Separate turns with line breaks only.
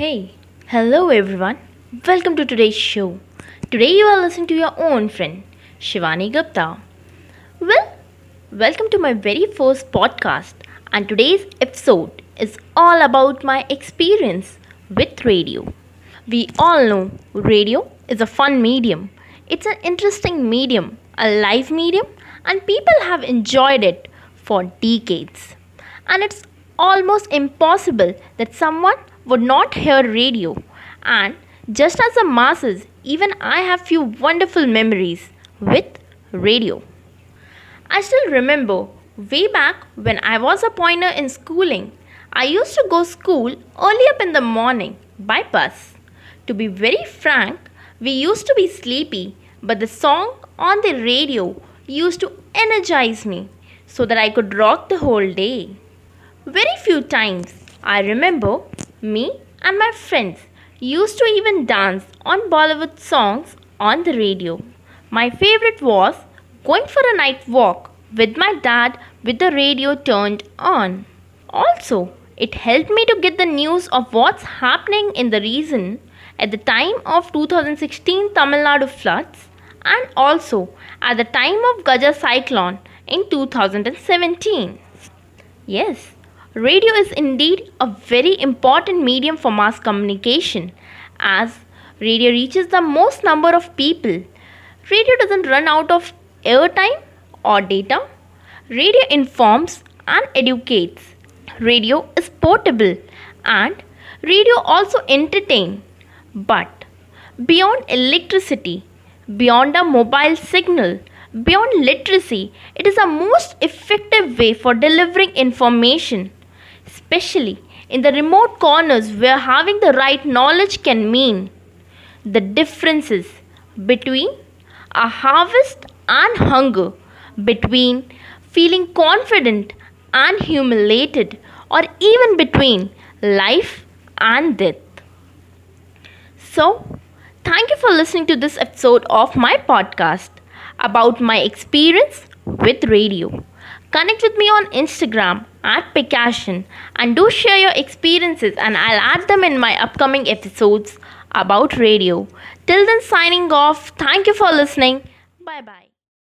Hey, hello everyone. Welcome to today's show. Today you are listening to your own friend, Shivani Gupta. Well, welcome to my very first podcast, and today's episode is all about my experience with radio. We all know radio is a fun medium. It's an interesting medium, a live medium, and people have enjoyed it for decades. And it's almost impossible that someone would not hear radio. And just as the masses, even I have few wonderful memories with radio. I still remember way back when I was a pointer in schooling, I used to go school early up in the morning by bus. To be very frank, we used to be sleepy, but the song on the radio used to energize me so that I could rock the whole day. Very few times I remember me and my friends used to even dance on Bollywood songs on the radio. My favorite was going for a night walk with my dad with the radio turned on. Also, it helped me to get the news of what's happening in the region at the time of 2016 Tamil Nadu floods and also at the time of Gaja cyclone in 2017. Yes, Radio is indeed a very important medium for mass communication as radio reaches the most number of people. Radio doesn't run out of airtime or data. Radio informs and educates. Radio is portable and radio also entertain. But beyond electricity, beyond a mobile signal, beyond literacy, it is a most effective way for delivering information especially in the remote corners where having the right knowledge can mean the differences between a harvest and hunger, between feeling confident and humiliated, or even between life and death. So, thank you for listening to this episode of my podcast about my experience with radio. Connect with me on Instagram at Picassion and do share your experiences and I'll add them in my upcoming episodes about radio. Till then, signing off. Thank you for listening. Bye bye.